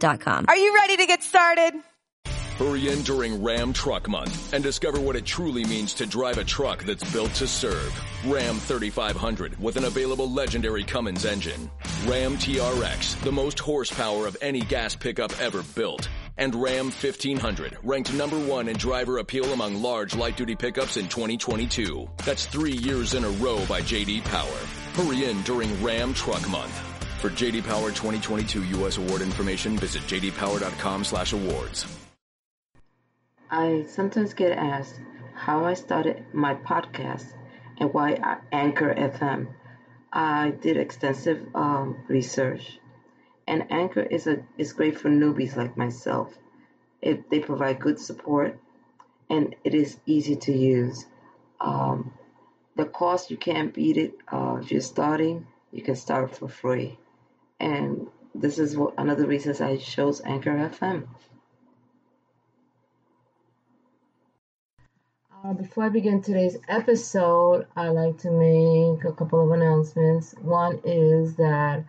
com. Are you ready to get started? Hurry in during Ram Truck Month and discover what it truly means to drive a truck that's built to serve. Ram 3500 with an available legendary Cummins engine. Ram TRX, the most horsepower of any gas pickup ever built. And Ram 1500, ranked number one in driver appeal among large light duty pickups in 2022. That's three years in a row by JD Power. Hurry in during Ram Truck Month. For JD Power 2022 U.S. award information, visit jdpower.com slash awards. I sometimes get asked how I started my podcast and why I Anchor FM. I did extensive um, research, and Anchor is a is great for newbies like myself. It, they provide good support, and it is easy to use. Um, the cost you can't beat it. Uh, if you're starting, you can start for free, and this is what, the reasons I chose Anchor FM. Uh, before I begin today's episode, I'd like to make a couple of announcements. One is that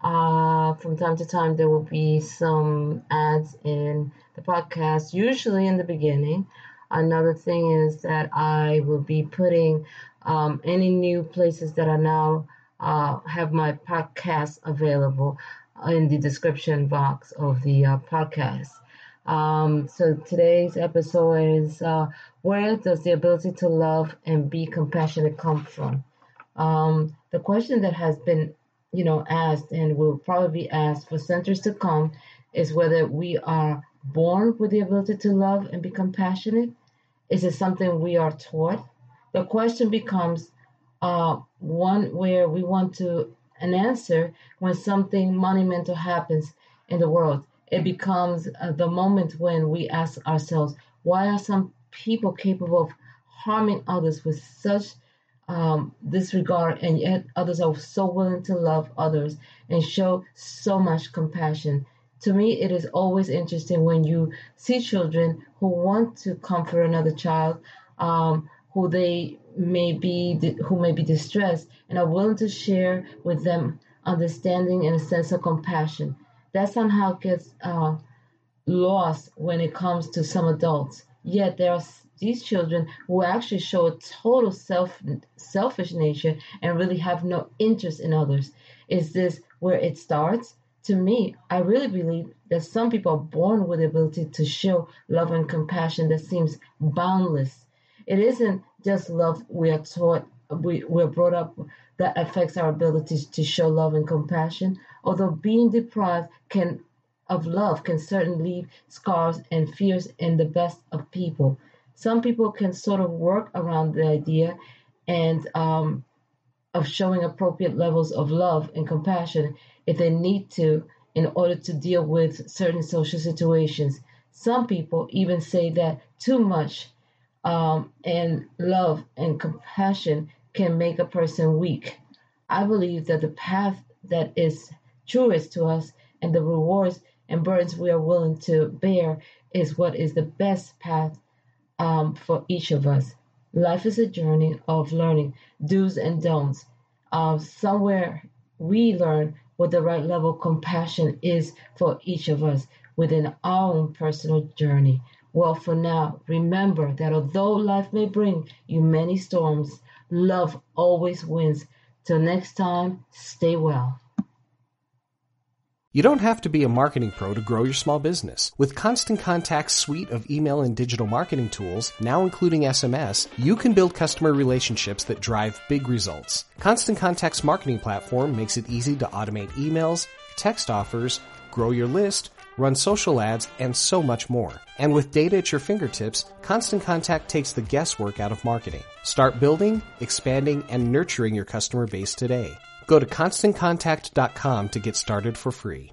uh, from time to time there will be some ads in the podcast, usually in the beginning. Another thing is that I will be putting um, any new places that are now uh, have my podcast available in the description box of the uh, podcast. Um, so today's episode is uh, where does the ability to love and be compassionate come from? Um, the question that has been, you know, asked and will probably be asked for centuries to come is whether we are born with the ability to love and be compassionate. Is it something we are taught? The question becomes uh, one where we want to an answer when something monumental happens in the world it becomes uh, the moment when we ask ourselves, why are some people capable of harming others with such um, disregard, and yet others are so willing to love others and show so much compassion? To me, it is always interesting when you see children who want to comfort another child, um, who they may be who may be distressed, and are willing to share with them understanding and a sense of compassion that somehow gets uh, lost when it comes to some adults. Yet there are these children who actually show a total self selfish nature and really have no interest in others. Is this where it starts? To me, I really believe that some people are born with the ability to show love and compassion that seems boundless. It isn't just love we are taught, we, we're brought up that affects our abilities to show love and compassion. Although being deprived can of love can certainly leave scars and fears in the best of people. Some people can sort of work around the idea and um, of showing appropriate levels of love and compassion if they need to in order to deal with certain social situations. Some people even say that too much um, and love and compassion can make a person weak. I believe that the path that is truest to us and the rewards and burdens we are willing to bear is what is the best path um, for each of us. Life is a journey of learning do's and don'ts. Uh, somewhere we learn what the right level of compassion is for each of us within our own personal journey. Well, for now, remember that although life may bring you many storms, love always wins. Till next time, stay well. You don't have to be a marketing pro to grow your small business. With Constant Contact's suite of email and digital marketing tools, now including SMS, you can build customer relationships that drive big results. Constant Contact's marketing platform makes it easy to automate emails, text offers, grow your list, run social ads, and so much more. And with data at your fingertips, Constant Contact takes the guesswork out of marketing. Start building, expanding, and nurturing your customer base today. Go to constantcontact.com to get started for free.